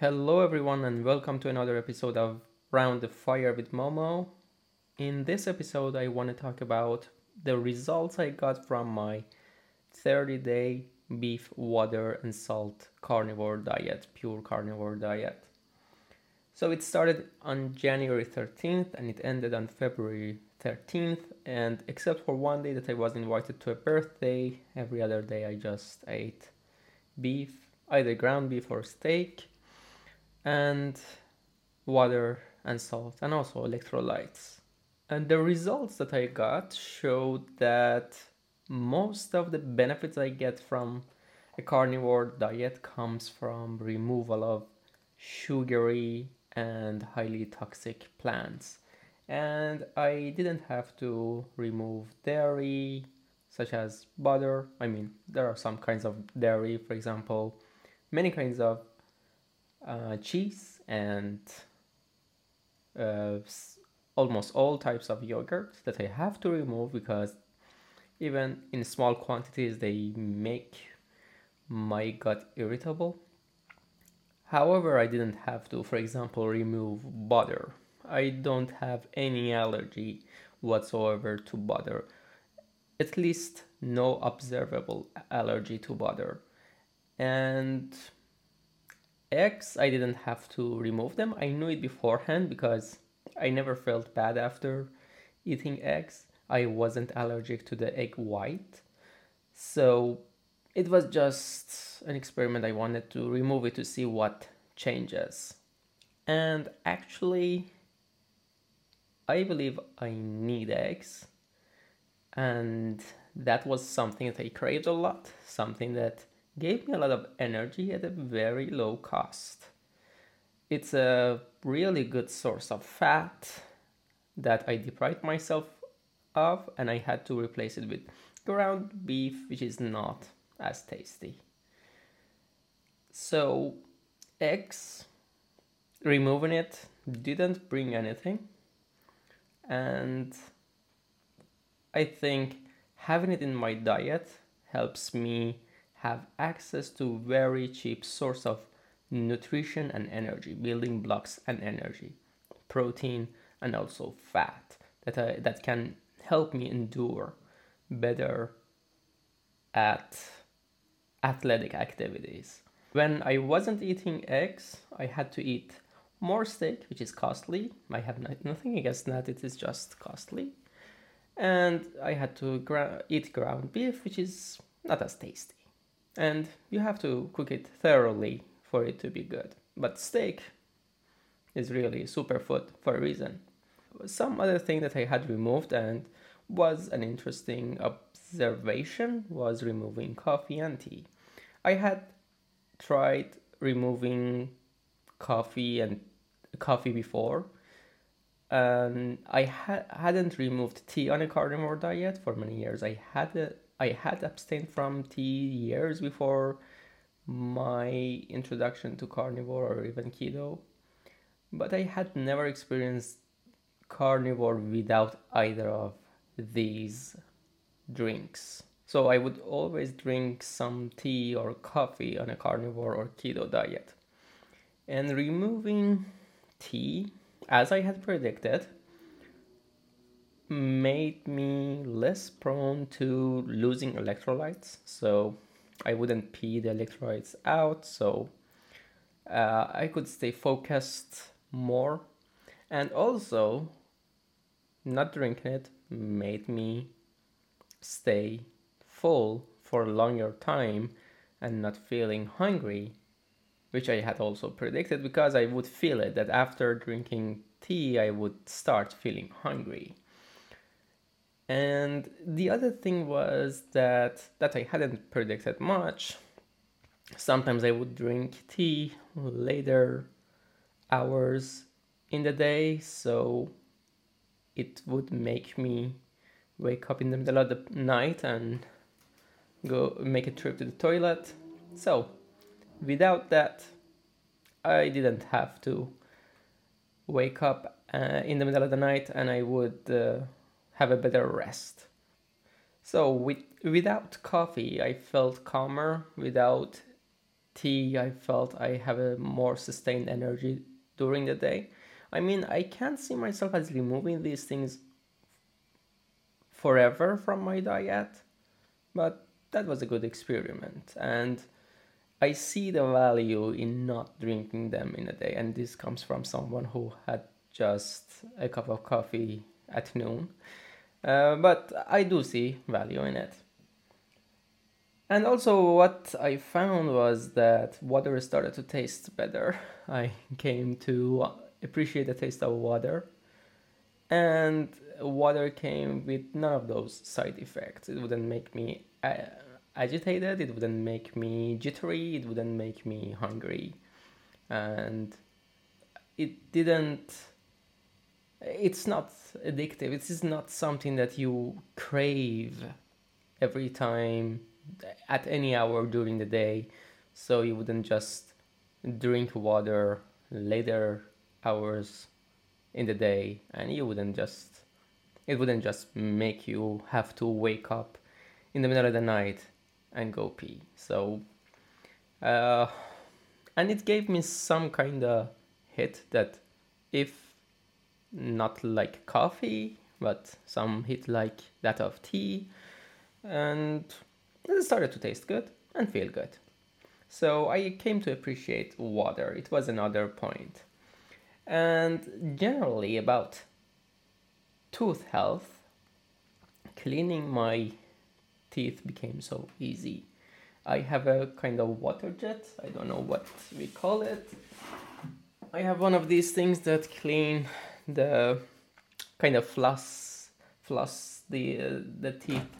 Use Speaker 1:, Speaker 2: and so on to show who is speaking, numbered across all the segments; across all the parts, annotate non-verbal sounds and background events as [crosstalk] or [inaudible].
Speaker 1: Hello, everyone, and welcome to another episode of Round the Fire with Momo. In this episode, I want to talk about the results I got from my 30 day beef, water, and salt carnivore diet, pure carnivore diet. So it started on January 13th and it ended on February 13th. And except for one day that I was invited to a birthday, every other day I just ate beef, either ground beef or steak and water and salt and also electrolytes. And the results that I got showed that most of the benefits I get from a carnivore diet comes from removal of sugary and highly toxic plants. And I didn't have to remove dairy, such as butter. I mean, there are some kinds of dairy, for example, many kinds of uh, cheese and uh, almost all types of yogurt that I have to remove because even in small quantities they make my gut irritable. However, I didn't have to, for example, remove butter. I don't have any allergy whatsoever to butter. At least no observable allergy to butter. And eggs i didn't have to remove them. I knew it beforehand because i never felt bad after eating eggs. I wasn't allergic to the egg white. So it was just an experiment. I wanted to remove it to see what changes. And actually i believe i need eggs and that was something that i craved a lot something that gave me a lot of energy at a very low cost. It's a really good source of fat that I deprived myself of, and I had to replace it with ground beef, which is not as tasty. So, eggs, removing it didn't bring anything, and I think having it in my diet helps me have access to very cheap source of nutrition and energy, building blocks and energy, protein and also fat that I, that can help me endure better at athletic activities. When I wasn't eating eggs, I had to eat more steak, which is costly. I have nothing against that, it is just costly. And I had to gra- eat ground beef, which is not as tasty and you have to cook it thoroughly for it to be good. But steak is really superfood for a reason. Some other thing that I had removed and was an interesting observation was removing coffee and tea. I had tried removing coffee and coffee before and I ha- hadn't removed tea on a carnivore diet for many years. I had a I had abstained from tea years before my introduction to carnivore or even keto, but I had never experienced carnivore without either of these drinks. So I would always drink some tea or coffee on a carnivore or keto diet. And removing tea, as I had predicted, made me less prone to losing electrolytes. So I wouldn't pee the electrolytes out. So uh, I could stay focused more. And also, not drinking it made me stay full for a longer time and not feeling hungry, which I had also predicted because I would feel it that after drinking tea, I would start feeling hungry. And the other thing was that that I hadn't predicted much. Sometimes I would drink tea later hours in the day, so it would make me wake up in the middle of the night and go make a trip to the toilet. So, without that, I didn't have to wake up uh, in the middle of the night and I would uh, have a better rest. So with without coffee, I felt calmer. Without tea, I felt I have a more sustained energy during the day. I mean, I can't see myself as removing these things forever from my diet, but that was a good experiment. And I see the value in not drinking them in a day. And this comes from someone who had just a cup of coffee at noon. Uh, but I do see value in it. And also, what I found was that water started to taste better. [laughs] I came to appreciate the taste of water, and water came with none of those side effects. It wouldn't make me uh, agitated, it wouldn't make me jittery, it wouldn't make me hungry, and it didn't. It's not addictive. It is not something that you crave every time at any hour during the day. So you wouldn't just drink water later hours in the day and you wouldn't just it wouldn't just make you have to wake up in the middle of the night and go pee. So uh, and it gave me some kind of hit that if not like coffee but some hit like that of tea and it started to taste good and feel good. So i came to appreciate water. It was another point. And generally about tooth health cleaning my teeth became so easy i have a kind of water jet i don't know what we call it i have one of these things that clean the kind of floss floss the uh, the teeth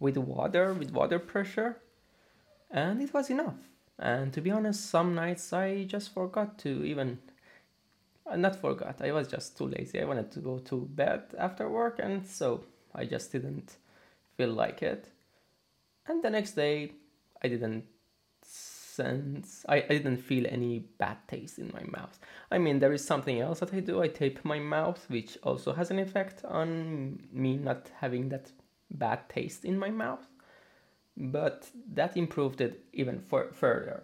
Speaker 1: with water with water pressure and it was enough and to be honest some nights i just forgot to even I not forgot. I was just too lazy. I wanted to go to bed after work, and so I just didn't feel like it. And the next day, I didn't sense. I, I didn't feel any bad taste in my mouth. I mean, there is something else that I do. I tape my mouth, which also has an effect on me not having that bad taste in my mouth. But that improved it even further.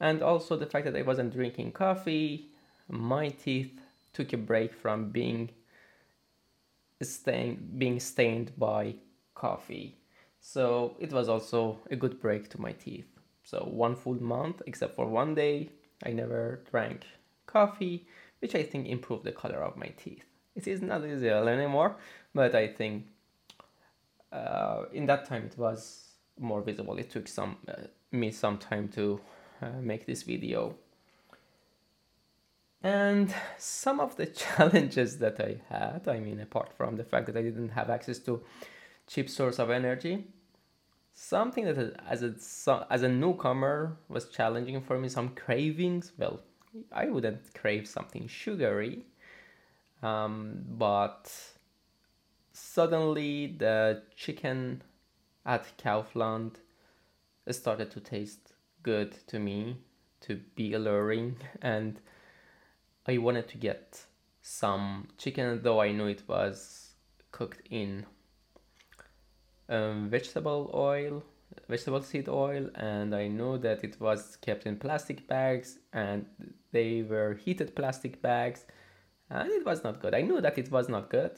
Speaker 1: And also the fact that I wasn't drinking coffee my teeth took a break from being stained, being stained by coffee. So it was also a good break to my teeth. So one full month, except for one day, I never drank coffee, which I think improved the color of my teeth. It is not ideal anymore, but I think uh, in that time it was more visible. It took some uh, me some time to uh, make this video and some of the [laughs] challenges that I had, I mean, apart from the fact that I didn't have access to cheap source of energy, something that as a, as a newcomer was challenging for me, some cravings. Well, I wouldn't crave something sugary, um, but suddenly the chicken at Kaufland started to taste good to me, to be alluring, [laughs] and I wanted to get some chicken, though I knew it was cooked in um, vegetable oil, vegetable seed oil, and I know that it was kept in plastic bags and they were heated plastic bags, and it was not good. I knew that it was not good,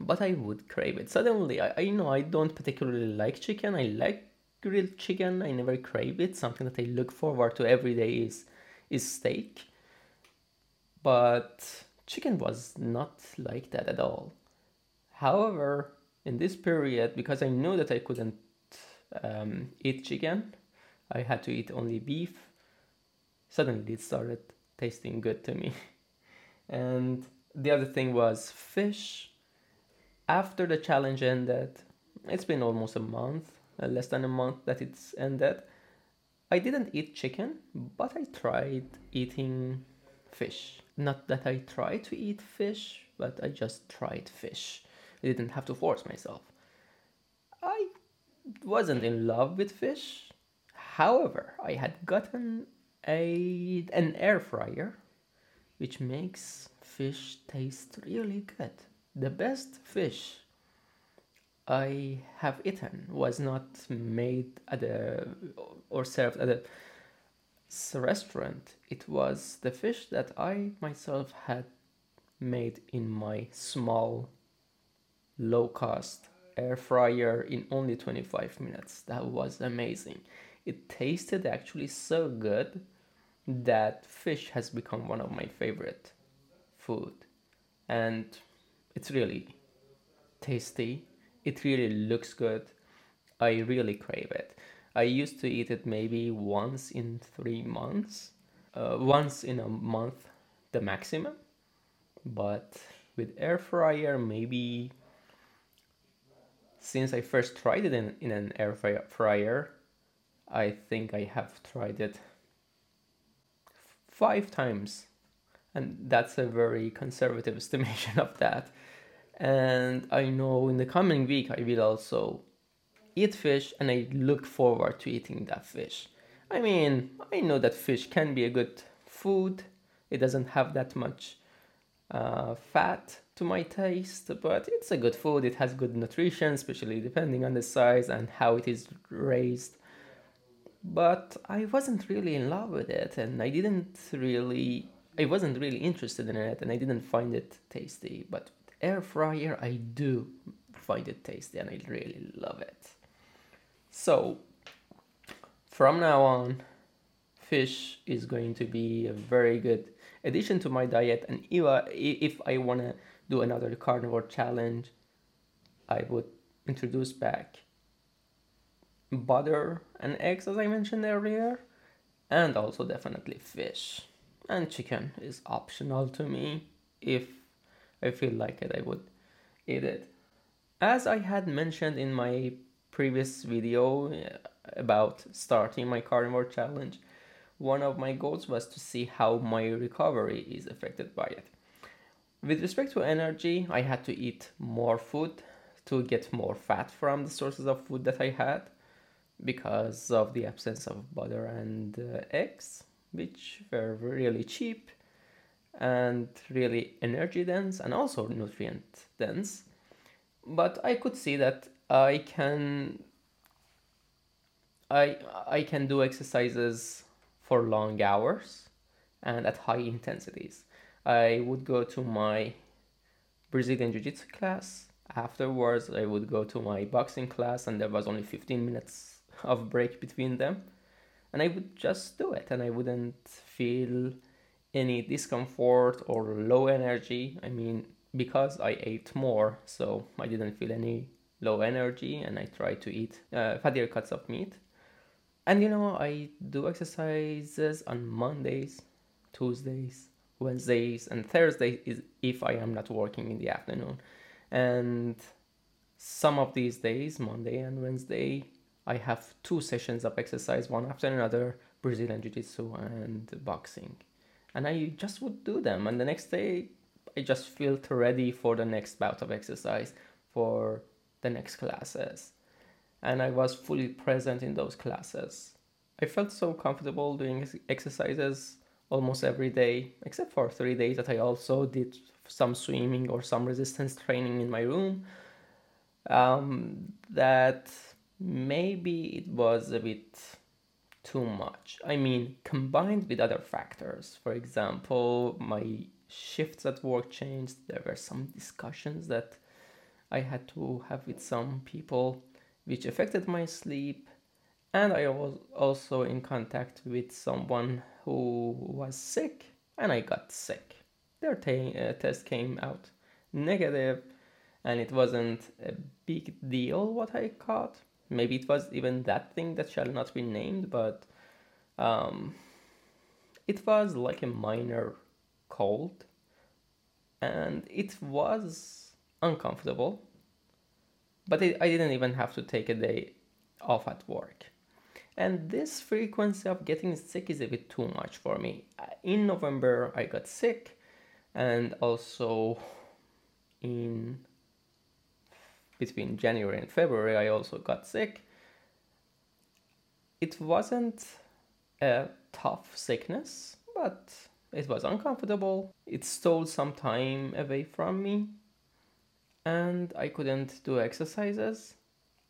Speaker 1: but I would crave it. Suddenly, I, I know I don't particularly like chicken. I like grilled chicken. I never crave it. Something that I look forward to every day is is steak but chicken was not like that at all. However, in this period, because I knew that I couldn't um, eat chicken, I had to eat only beef. Suddenly, it started tasting good to me. [laughs] and the other thing was fish. After the challenge ended, it's been almost a month, uh, less than a month that it's ended. I didn't eat chicken, but I tried eating fish. Not that I try to eat fish, but I just tried fish. I didn't have to force myself. I wasn't in love with fish. However, I had gotten a an air fryer which makes fish taste really good. The best fish I have eaten was not made at a or served at a restaurant. It was the fish that I myself had made in my small, low cost air fryer in only 25 minutes. That was amazing. It tasted actually so good that fish has become one of my favorite food. And it's really tasty. It really looks good. I really crave it. I used to eat it maybe once in three months, uh, once in a month, the maximum. But with air fryer, maybe since I first tried it in, in an air fryer, I think I have tried it five times. And that's a very conservative [laughs] estimation of that. And I know in the coming week I will also eat fish and I look forward to eating that fish. I mean, I know that fish can be a good food. It doesn't have that much uh, fat to my taste, but it's a good food. It has good nutrition, especially depending on the size and how it is raised. But I wasn't really in love with it, and I didn't really, I wasn't really interested in it, and I didn't find it tasty. But air fryer, I do find it tasty, and I really love it. So, from now on, fish is going to be a very good addition to my diet. And if I, if I want to do another carnivore challenge, I would introduce back butter and eggs, as I mentioned earlier, and also definitely fish. And chicken is optional to me. If I feel like it, I would eat it. As I had mentioned in my previous video uh, about starting my carnivore challenge, one of my goals was to see how my recovery is affected by it. With respect to energy, I had to eat more food to get more fat from the sources of food that I had because of the absence of butter and uh, eggs, which were really cheap and really energy dense and also nutrient dense. But I could see that I can I I can do exercises for long hours and at high intensities. I would go to my Brazilian Jiu-Jitsu class. Afterwards, I would go to my boxing class, and there was only 15 minutes of break between them. And I would just do it, and I wouldn't feel any discomfort or low energy. I mean, because I ate more, so I didn't feel any low energy and I tried to eat uh, fattier cuts of meat. And you know, I do exercises on Mondays, Tuesdays, Wednesdays, and Thursdays if I am not working in the afternoon. And some of these days, Monday and Wednesday, I have two sessions of exercise, one after another, Brazilian Jiu Jitsu and boxing. And I just would do them. And the next day, I just felt ready for the next bout of exercise, for the next classes. And I was fully present in those classes. I felt so comfortable doing exercises almost every day, except for three days that I also did some swimming or some resistance training in my room. Um, that maybe it was a bit too much. I mean, combined with other factors, for example, my shifts at work changed. There were some discussions that I had to have with some people, which affected my sleep. And I was also in contact with someone who was sick, and I got sick. Their t- uh, test came out negative, and it wasn't a big deal what I caught. Maybe it was even that thing that shall not be named, but um, it was like a minor cold, and it was uncomfortable. But it, I didn't even have to take a day off at work. And this frequency of getting sick is a bit too much for me. In November, I got sick, and also in between January and February, I also got sick. It wasn't a tough sickness, but it was uncomfortable. It stole some time away from me and I couldn't do exercises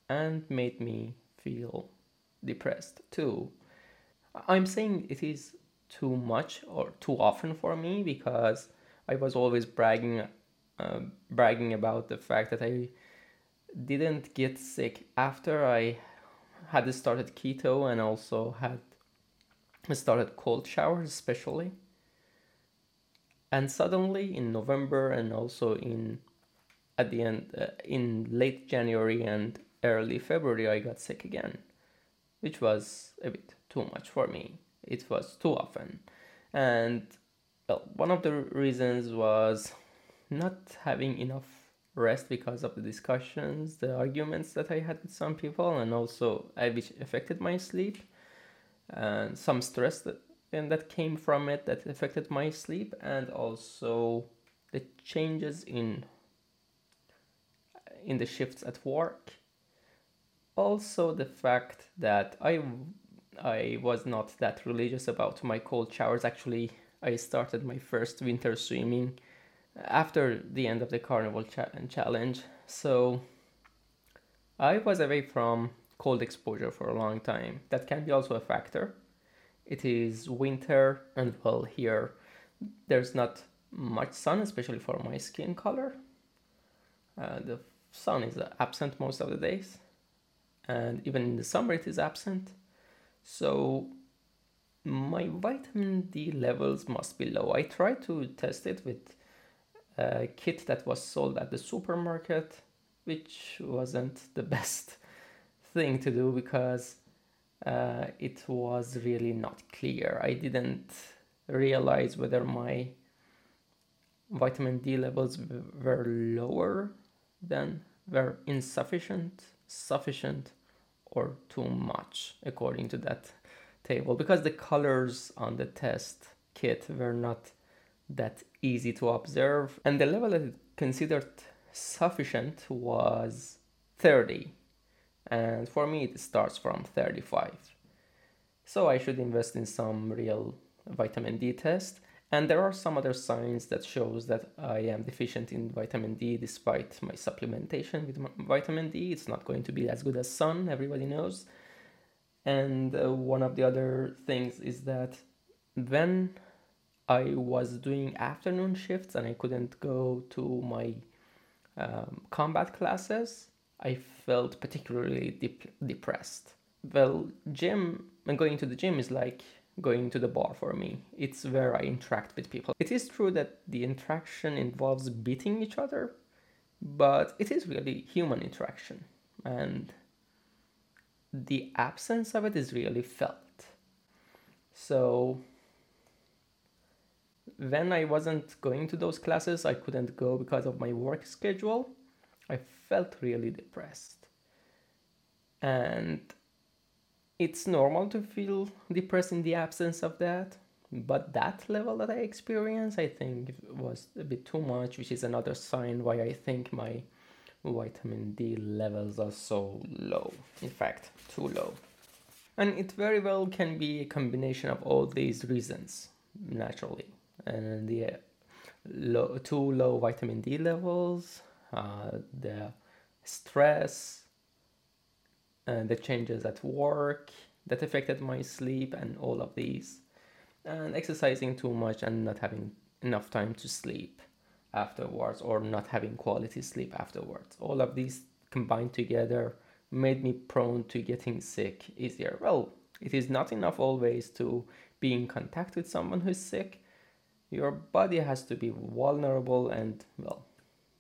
Speaker 1: and made me feel depressed too. I'm saying it is too much or too often for me because I was always bragging uh, bragging about the fact that I didn't get sick after I had started keto and also had started cold showers especially and suddenly in november and also in at the end uh, in late january and early february i got sick again which was a bit too much for me. It was too often. And well, one of the reasons was not having enough rest because of the discussions, the arguments that I had with some people, and also I, which affected my sleep, and some stress that and that came from it that affected my sleep, and also the changes in in the shifts at work. Also, the fact that I I was not that religious about my cold showers. Actually, I started my first winter swimming after the end of the carnivore cha- challenge. So I was away from cold exposure for a long time. That can be also a factor. It is winter, and well, here there's not much sun, especially for my skin color. Uh, the sun is absent most of the days, and even in the summer, it is absent. So my vitamin D levels must be low. I tried to test it with a kit that was sold at the supermarket, which wasn't the [laughs] best thing to do because uh, it was really not clear. I didn't realize whether my vitamin D levels were lower than were insufficient, sufficient, or too much according to that table. Because the colors on the test kit were not that easy to observe and the level that it considered sufficient was 30 and for me it starts from 35 so i should invest in some real vitamin d test and there are some other signs that shows that i am deficient in vitamin d despite my supplementation with vitamin d it's not going to be as good as sun everybody knows and uh, one of the other things is that when I was doing afternoon shifts and I couldn't go to my um, combat classes, I felt particularly dep- depressed. Well, gym and going to the gym is like going to the bar for me. It's where I interact with people. It is true that the interaction involves beating each other, but it is really human interaction. And the absence of it is really felt. So when I wasn't going to those classes, I couldn't go because of my work schedule. I felt really depressed. And it's normal to feel depressed in the absence of that. But that level that I experienced, I think, was a bit too much, which is another sign why I think my vitamin D levels are so low. In fact, too low. And it very well can be a combination of all these reasons, naturally. And the low, too low vitamin D levels, uh, the stress, and the changes at work that affected my sleep, and all of these. And exercising too much and not having enough time to sleep afterwards or not having quality sleep afterwards. All of these combined together made me prone to getting sick easier. Well, it is not enough always to be in contact with someone who's sick. Your body has to be vulnerable, and well,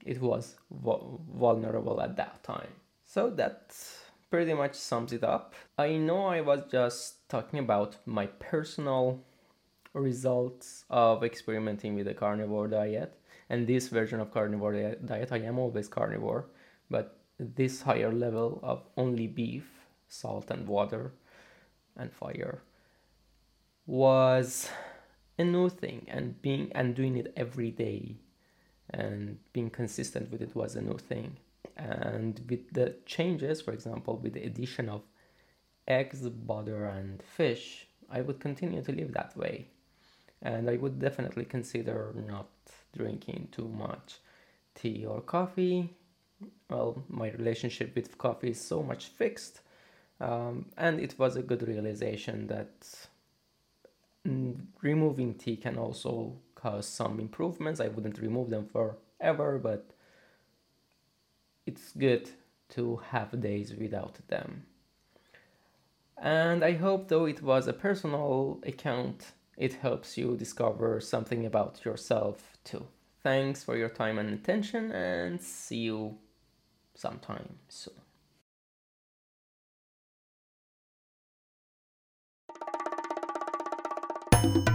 Speaker 1: it was vulnerable at that time. So that pretty much sums it up. I know I was just talking about my personal results of experimenting with the carnivore diet. And this version of carnivore diet i am always carnivore but this higher level of only beef salt and water and fire was a new thing. And being and doing it every day and being consistent with it was a new thing and with the changes for example with the addition of eggs butter and fish i would continue to live that way and i would definitely consider not drinking too much tea or coffee well, my relationship with coffee is so much fixed. Um, and it was a good realization that mm, removing tea can also cause some improvements. I wouldn't remove them forever, but it's good to have days without them. And I hope, though it was a personal account, it helps you discover something about yourself too. Thanks for your time and attention, and see you sometime soon. you